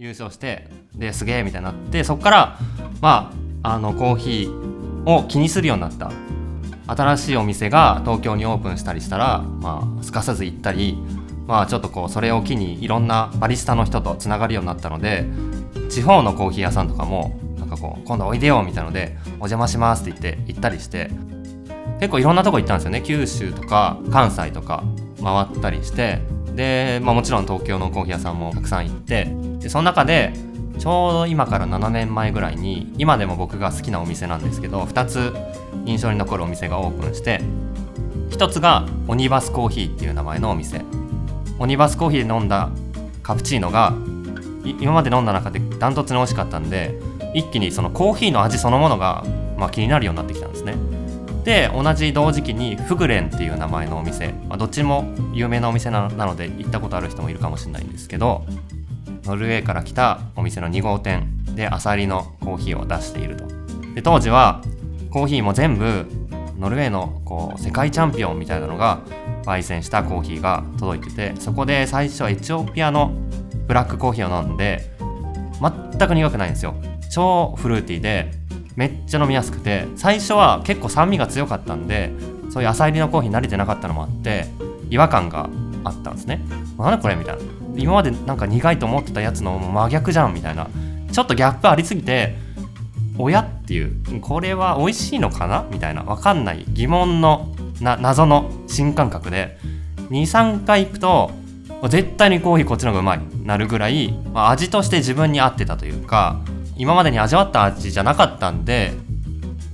優勝してですげえみたいになってそこからまああのコーヒーを気にするようになった。新しいお店が東京にオープンしたりしたら、まあ、すかさず行ったり、まあ、ちょっとこうそれを機にいろんなバリスタの人とつながるようになったので地方のコーヒー屋さんとかもなんかこう今度おいでよみたいなのでお邪魔しますって言って行ったりして結構いろんなとこ行ったんですよね。九州とか関西とか回ったりしてで、まあ、もちろん東京のコーヒー屋さんもたくさん行ってでその中でちょうど今から7年前ぐらいに今でも僕が好きなお店なんですけど2つ印象に残るお店がオープンして1つがオニバスコーヒーっていう名前のお店。オニバスコーヒーで飲んだカプチーノが今まで飲んだ中でダントツに美味しかったんで一気にそのコーヒーの味そのものが、まあ、気になるようになってきたんですね。で同じ同時期にフグレンっていう名前のお店、まあ、どっちも有名なお店なので行ったことある人もいるかもしれないんですけどノルウェーから来たお店の2号店でアサリのコーヒーを出していると。で当時はコーヒーも全部ノルウェーのこう世界チャンピオンみたいなのが焙煎したコーヒーが届いててそこで最初はエチオピアのブラックコーヒーを飲んで全く苦くないんですよ。超フルーティーでめっちゃ飲みやすくて最初は結構酸味が強かったんでそういう浅入りのコーヒー慣れてなかったのもあって違和感があったんですねなんだこれみたいな。今までなんか苦いと思ってたやつの真逆じゃんみたいな。ちょっとギャップありすぎて親っていう。これは美味しいのかな？みたいな。分かんない疑問のな謎の新感覚で。23回行くと絶対にコーヒーこっちの方がうまいなるぐらい、まあ、味として自分に合ってたというか今までに味わった味じゃなかったんで、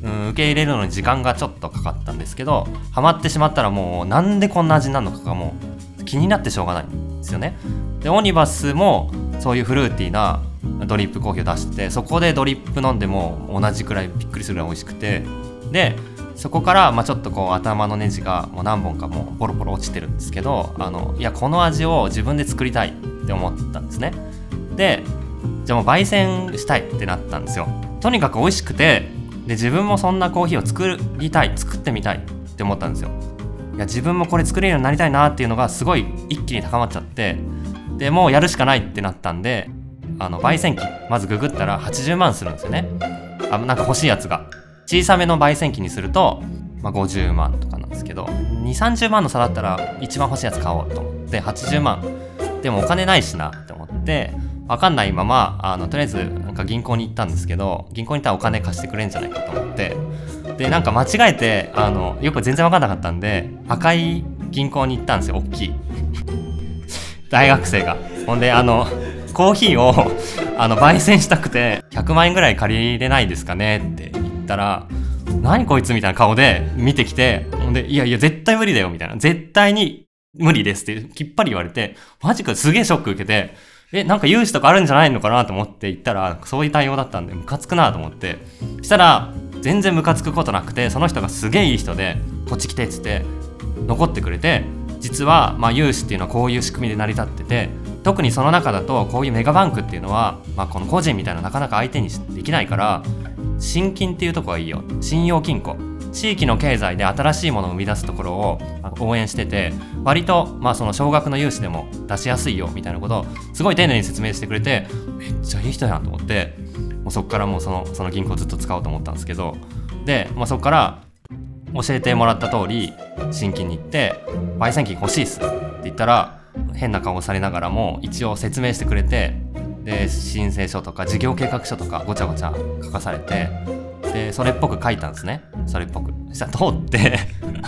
うん、受け入れるのに時間がちょっとかかったんですけどハマってしまったらもうなんでこんな味になるのかがもう気になってしょうがないんですよね。でオニバスもそういうフルーティーなドリップコーヒーを出してそこでドリップ飲んでも同じくらいびっくりするぐらい美味しくてでそこからまあちょっとこう頭のネジがもう何本かもうポロポロ落ちてるんですけどあのいやこの味を自分で作りたいって思ったんですね。でじゃあもう焙煎したいってなったんですよ。とにかく美味しくてで自分もそんなコーヒーを作りたい作ってみたいって思ったんですよ。いや自分もこれ作れるようになりたいなっていうのがすごい一気に高まっちゃってでもうやるしかないってなったんであの焙煎機まずググったら80万するんですよね。あなんか欲しいやつが。小さめの焙煎機にすると、まあ、50万とかなんですけど2 3 0万の差だったら一番欲しいやつ買おうと思って80万。でもお金ないしなって思って分かんないままあのとりあえずなんか銀行に行ったんですけど銀行に行ったらお金貸してくれんじゃないかと思って。でなんか間違えてあのよく全然分かんなかったんで赤い銀行に行ったんですよ大きい。大学生が。ほんであのコーヒーを あの焙煎したくて100万円ぐらい借りれないですかねって言ったら何こいつみたいな顔で見てきてほんでいやいや絶対無理だよみたいな。絶対に無理ですってきっぱり言われてマジかすげえショック受けてえなんか融資とかあるんじゃないのかなと思って言ったらそういう対応だったんでムカつくなと思って。したら全然ムカつくことなくてその人がすげえいい人でこっち来てっつって残ってくれて実はまあ融資っていうのはこういう仕組みで成り立ってて特にその中だとこういうメガバンクっていうのは、まあ、この個人みたいななかなか相手にできないから信金っていうとこがいいよ。信用金庫。地域の経済で新しいものを生み出すところを応援してて割とまあその少額の融資でも出しやすいよみたいなことをすごい丁寧に説明してくれてめっちゃいい人やんと思ってもうそこからもうそのその銀行ずっと使おうと思ったんですけどで、まあ、そこから教えてもらった通り新規に行って「焙煎機欲しいっす」って言ったら変な顔されながらも一応説明してくれてで申請書とか事業計画書とかごちゃごちゃ書かされてでそれっぽく書いたんですね。それっぽく。そしたら通って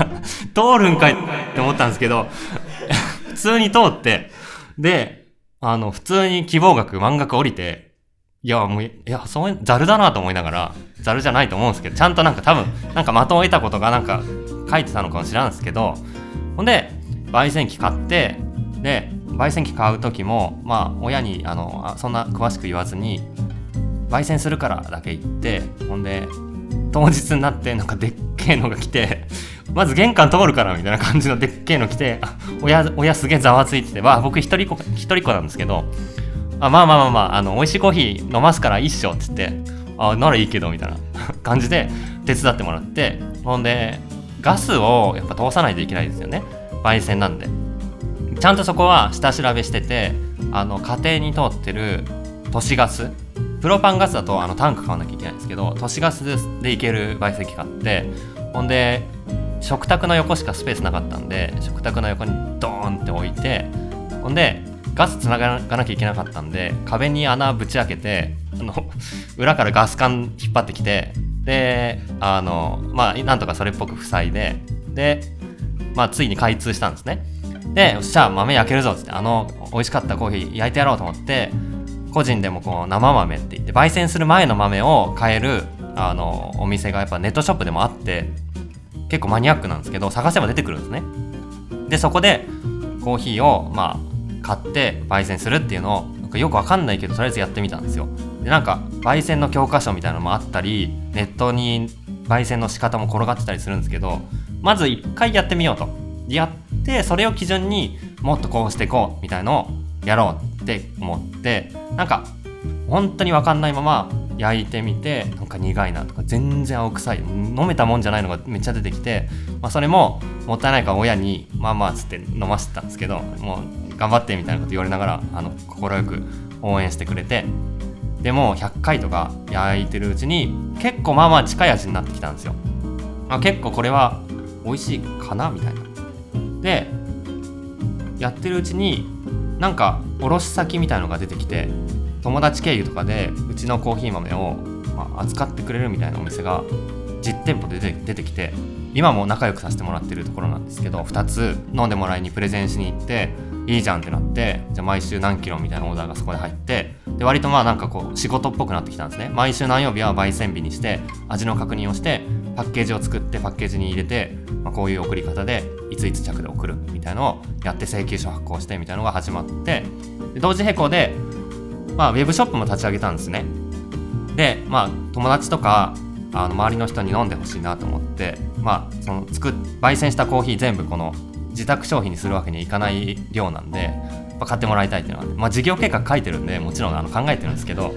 通るんかいって思ったんですけど 普通に通ってであの普通に希望額満額降りていや、もう、いや、そういう、ざるだなと思いながら、ざるじゃないと思うんですけど、ちゃんとなんか多分、なんか的を得たことがなんか書いてたのかもしれないんですけど、ほんで、焙煎機買って、で、焙煎機買う時も、まあ、親に、あの、そんな詳しく言わずに、焙煎するからだけ言って、ほんで、当日になって、なんかでっけえのが来て、まず玄関通るからみたいな感じのでっけえの来て、親、親すげえざわついてて、まあ、僕一人っ子、一人っ子なんですけど、あまあまあまあまああの美味しいコーヒー飲ますからいいっつってあならいいけどみたいな 感じで手伝ってもらってほんでガスをやっぱ通さないといけないですよね。焙煎なんで。ちゃんとそこは下調べしててあの家庭に通ってる都市ガスプロパンガスだとあのタンク買わなきゃいけないんですけど都市ガスでいける焙煎機買ってほんで食卓の横しかスペースなかったんで食卓の横にドーンって置いてほんでガスつながなきゃいけなかったんで壁に穴ぶち開けてあの 裏からガス管引っ張ってきてであのまあなんとかそれっぽく塞いででまあついに開通したんですね。でよっしゃ豆焼けるぞっつってあの美味しかったコーヒー焼いてやろうと思って個人でもこう生豆って言って焙煎する前の豆を買えるあのお店がやっぱネットショップでもあって結構マニアックなんですけど探せば出てくるんですね。でそこでコーヒーをまあ買って焙煎するっていうのをなんかよくわかんないけどとりあえずやってみたんですよ。でなんか焙煎の教科書みたいなのもあったりネットに焙煎の仕方も転がってたりするんですけどまず一回やってみようと。やってそれを基準にもっとこうしていこうみたいのをやろうって思ってなんか本当に分かんないまま焼いてみてなんか苦いなとか全然青臭い飲めたもんじゃないのがめっちゃ出てきて、まあ、それももったいないから親にまあまあつって飲ませてたんですけどもう頑張ってみたいなこと言われながら快く応援してくれてでも100回とか焼いてるうちに結構まあまあ近い味になってきたんですよ、まあ、結構これは美味しいかなみたいな。でやってるうちになんか卸先みたいのが出てきて友達経由とかでうちのコーヒー豆を、まあ、扱ってくれるみたいなお店が実店舗で出てきて今も仲良くさせてもらってるところなんですけど2つ飲んでもらいにプレゼンしに行っていいじゃんってなってじゃあ毎週何キロみたいなオーダーがそこで入ってで割とまあなんかこう仕事っぽくなってきたんですね。毎週何曜日は焙煎日にして味の確認をしてパッケージを作ってパッケージに入れて、まあ、こういう送り方でいついつ着で送るみたいのをやって請求書発行してみたいなのが始まってで同時並行で、まあ、ウェブショップも立ち上げたんですね。でまあ友達とかあの周りの人に飲んでほしいなと思ってまあその作っ焙煎したコーヒー全部この自宅消費にするわけにはいかない量なんで、まあ、買ってもらいたいっていうのは、まあ、事業計画書いてるんでもちろんあの考えてるんですけど、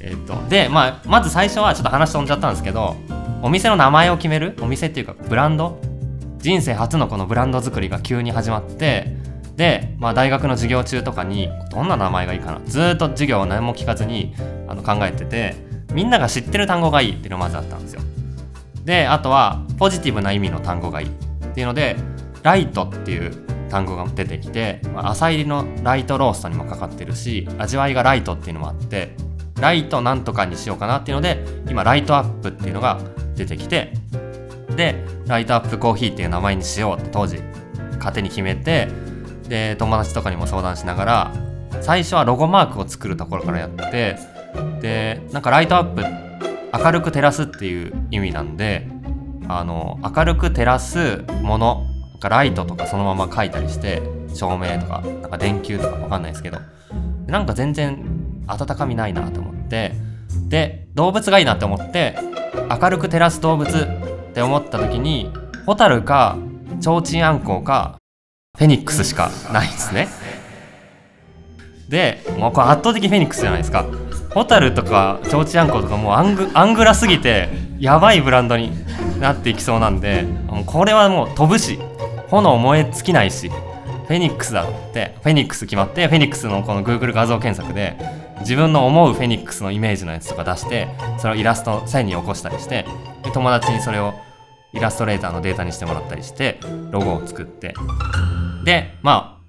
え、っとで、まあ、まず最初はちょっと話飛んじゃったんですけどお店の名前を決めるお店っていうかブランド人生初のこのブランド作りが急に始まってで、まあ、大学の授業中とかにどんな名前がいいかなずっと授業を何も聞かずにあの考えててみんなが知ってる単語がいいっていうのがまずあったんですよ。であとはポジティブな意味の単語がいいっていうのでライトっていう単語が出てきて朝入りのライトローストにもかかってるし味わいがライトっていうのもあってライトなんとかにしようかなっていうので今ライトアップっていうのが出てきてでライトアップコーヒーっていう名前にしようって当時勝手に決めてで友達とかにも相談しながら最初はロゴマークを作るところからやってでなんかライトアップ明るく照らすっていう意味なんであの明るく照らすものライトとかそのまま書いたりして照明とかなんか電球とか分かんないですけどなんか全然温かみないなと思ってで動物がいいなって思って明るく照らす動物って思った時にホタルかチョウチンアンコウかフェニックスしかないんですね。でもうこれ圧倒的フェニックスじゃないですか。ホタルとかチョウチンアンコウとかもうアングアングラすぎてやばいブランドになっていきそうなんでもうこれはもう飛ぶし炎燃え尽きないしフェニックスだってフェニックス決まってフェニックスのこの Google 画像検索で自分の思うフェニックスのイメージのやつとか出してそれをイラスト線に起こしたりしてで友達にそれをイラストレーターのデータにしてもらったりしてロゴを作って。でまあ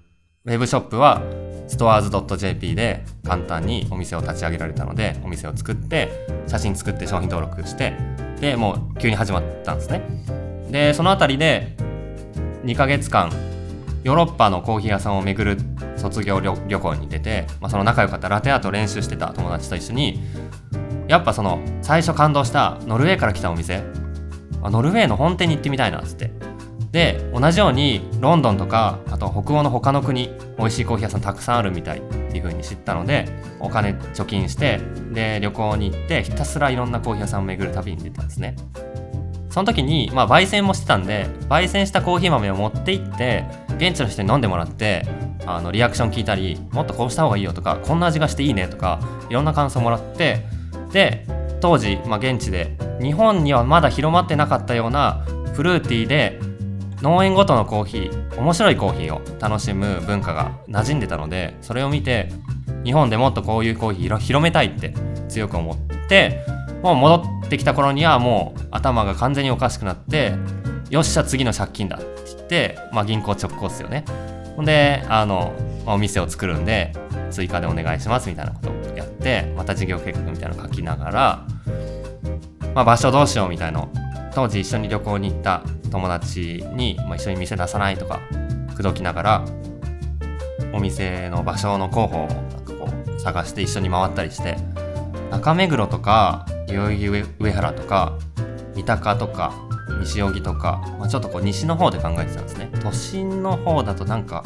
ウェブショップは stores.jp で簡単にお店を立ち上げられたのでお店を作って写真作って商品登録してでもう急に始まったんですね。でその辺りで2ヶ月間ヨーロッパのコーヒー屋さんを巡る卒業旅行に出て、まあ、その仲良かったラテアート練習してた友達と一緒にやっぱその最初感動したノルウェーから来たお店。ノルウェーの本店に行ってみたいなっつって。で同じようにロンドンとかあと北欧の他の国美味しいコーヒー屋さんたくさんあるみたいっていう風に知ったのでお金貯金してで旅行に行ってひたすらいろんなコーヒー屋さんを巡る旅に出たんですね。その時に、まあ、焙煎もしてたんで焙煎したコーヒー豆を持って行って現地の人に飲んでもらってあのリアクション聞いたりもっとこうした方がいいよとかこんな味がしていいねとかいろんな感想もらってで当時、まあ、現地で日本にはまだ広まってなかったようなフルーティーで農園ごとのコーヒー面白いコーヒーを楽しむ文化が馴染んでたのでそれを見て日本でもっとこういうコーヒー広めたいって強く思ってもう戻ってきた頃にはもう頭が完全におかしくなってよっしゃ次の借金だって言って、まあ、銀行直行っすよね。ほんであの、まあ、お店を作るんで追加でお願いしますみたいなことをやってまた事業計画みたいなの書きながら、まあ、場所どうしようみたいな当時一緒に旅行に行った友達に、まあ、一緒に店出さないとか口説きながらお店の場所の候補をなんかこう探して一緒に回ったりして中目黒とか代々木上原とか三鷹とか西荻とか、まあ、ちょっとこう西の方で考えてたんですね。都心の方だとなんか、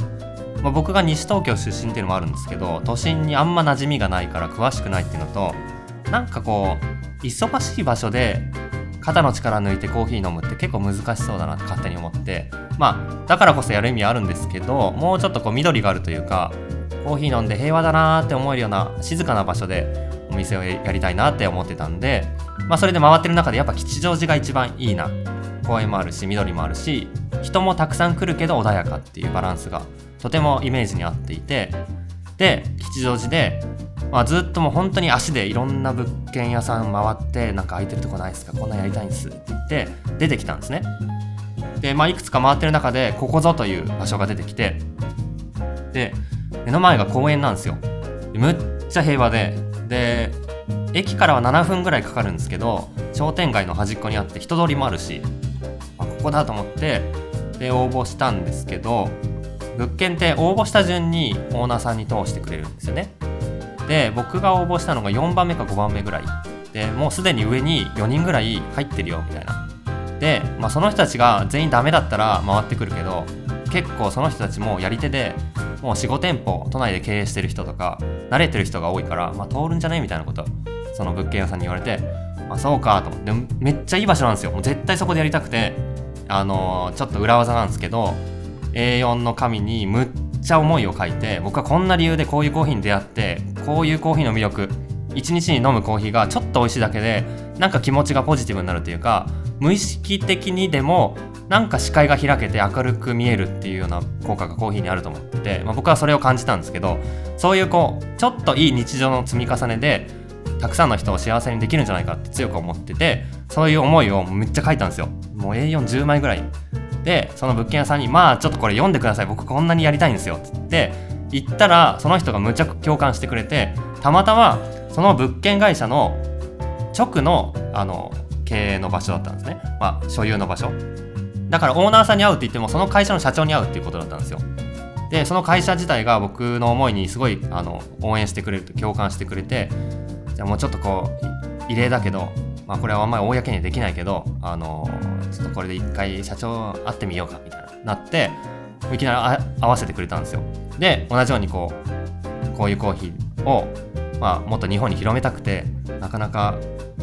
まあ、僕が西東京出身っていうのもあるんですけど都心にあんま馴染みがないから詳しくないっていうのとなんかこう忙しい場所で肩の力抜いてコーヒー飲むって結構難しそうだなって勝手に思ってまあだからこそやる意味あるんですけどもうちょっとこう緑があるというかコーヒー飲んで平和だなって思えるような静かな場所でお店をやりたいなって思ってたんで、まあ、それで回ってる中でやっぱ吉祥寺が一番いいな。公園もあるし緑もあるし人もたくさん来るけど穏やかっていうバランスがとてもイメージに合っていて。で吉祥寺で、まあ、ずっともう本当に足でいろんな物件屋さん回ってなんか空いてるとこないですか？こんなんやりたいんですって言って出てきたんですね。で、まあ、いくつか回ってる中でここぞという場所が出てきてで目の前が公園なんですよ。むっちゃ平和でで駅からは7分ぐらいかかるんですけど商店街の端っこにあって人通りもあるしあここだと思ってで応募したんですけど物件って応募した順にオーナーさんに通してくれるんですよね。で僕が応募したのが4番目か5番目ぐらい。でもうすでに上に4人ぐらい入ってるよみたいな。で、まあ、その人たちが全員ダメだったら回ってくるけど結構その人たちもやり手でもう45店舗都内で経営してる人とか慣れてる人が多いからまあ通るんじゃね？みたいなこと。その物件屋さんに言われてまあそうかと思って。めっちゃいい場所なんですよ。もう絶対そこでやりたくてあのー、ちょっと裏技なんですけど A4 の紙にむっちゃ思いを書いて僕はこんな理由でこういうコーヒーに出会ってこういうコーヒーの魅力一日に飲むコーヒーがちょっと美味しいだけでなんか気持ちがポジティブになるというか無意識的にでもなんか視界が開けて明るく見えるっていうような効果がコーヒーにあると思ってて、まあ、僕はそれを感じたんですけどそういうこうちょっといい日常の積み重ねでたくさんの人を幸せにできるんじゃないかって強く思っててそういう思いをめっちゃ書いたんですよ。もう A410 枚ぐらい。でその物件屋さんに「まあちょっとこれ読んでください。僕こんなにやりたいんですよ」って言って言ったらその人がむちゃく共感してくれてたまたまその物件会社の直のあの経営の場所だったんですね、まあ、所有の場所。だからオーナーさんに会うって言ってもその会社の社長に会うっていうことだったんですよ。でその会社自体が僕の思いにすごいあの応援してくれると共感してくれてじゃあもうちょっとこう異例だけど、まあ、これはあんまり公にはできないけどあのちょっとこれで一回社長会ってみようかみたいななっていきなり合わせてくれたんですよ。で同じようにこうこういうコーヒーを、まあ、もっと日本に広めたくてなかなか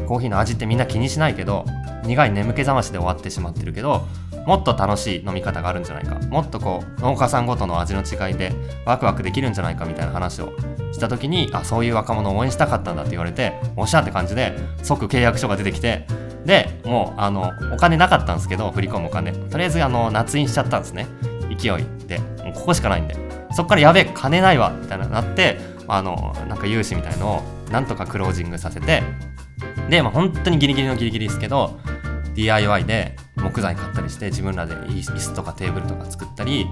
コーヒーの味ってみんな気にしないけど苦い眠気覚ましで終わってしまってるけどもっと楽しい飲み方があるんじゃないか。もっとこう農家さんごとの味の違いでワクワクできるんじゃないかみたいな話をした時にあそういう若者を応援したかったんだって言われておっしゃって感じで即契約書が出てきてでもう。あのお金なかったんですけど振り込むお金。とりあえずあの夏印しちゃったんですね。勢いで。もうここしかないんで。そっからやべえ金ないわ。みたいななってあのなんか融資みたいのをなんとかクロージングさせて。で、まあ、本当にギリギリのギリギリですけど DIY で木材買ったりして自分らで椅子とかテーブルとか作ったり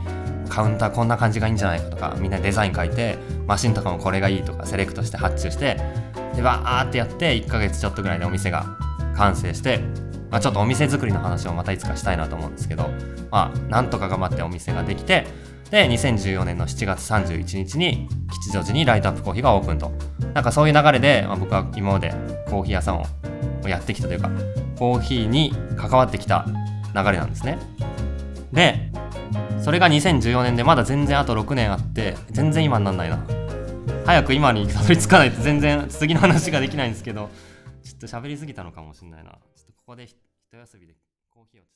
カウンターこんな感じがいいんじゃないかとかみんなデザイン書いてマシンとかもこれがいいとかセレクトして発注してでバーってやって1ヶ月ちょっとぐらいでお店が完成して、まあ、ちょっとお店作りの話をまたいつかしたいなと思うんですけどまあなんとか頑張ってお店ができてで2014年の7月31日に吉祥寺にライトアップコーヒーがオープンと。なんかそういう流れで、まあ、僕は今までコーヒー屋さんをやってきたというかコーヒーに関わってきた流れなんですね。でそれが2014年でまだ全然あと6年あって全然今になんないな。早く今にたどり着かないと全然次の話ができないんですけどちょっと喋りすぎたのかもしれないな。ちょっとここで一休みでコーヒーをちょっと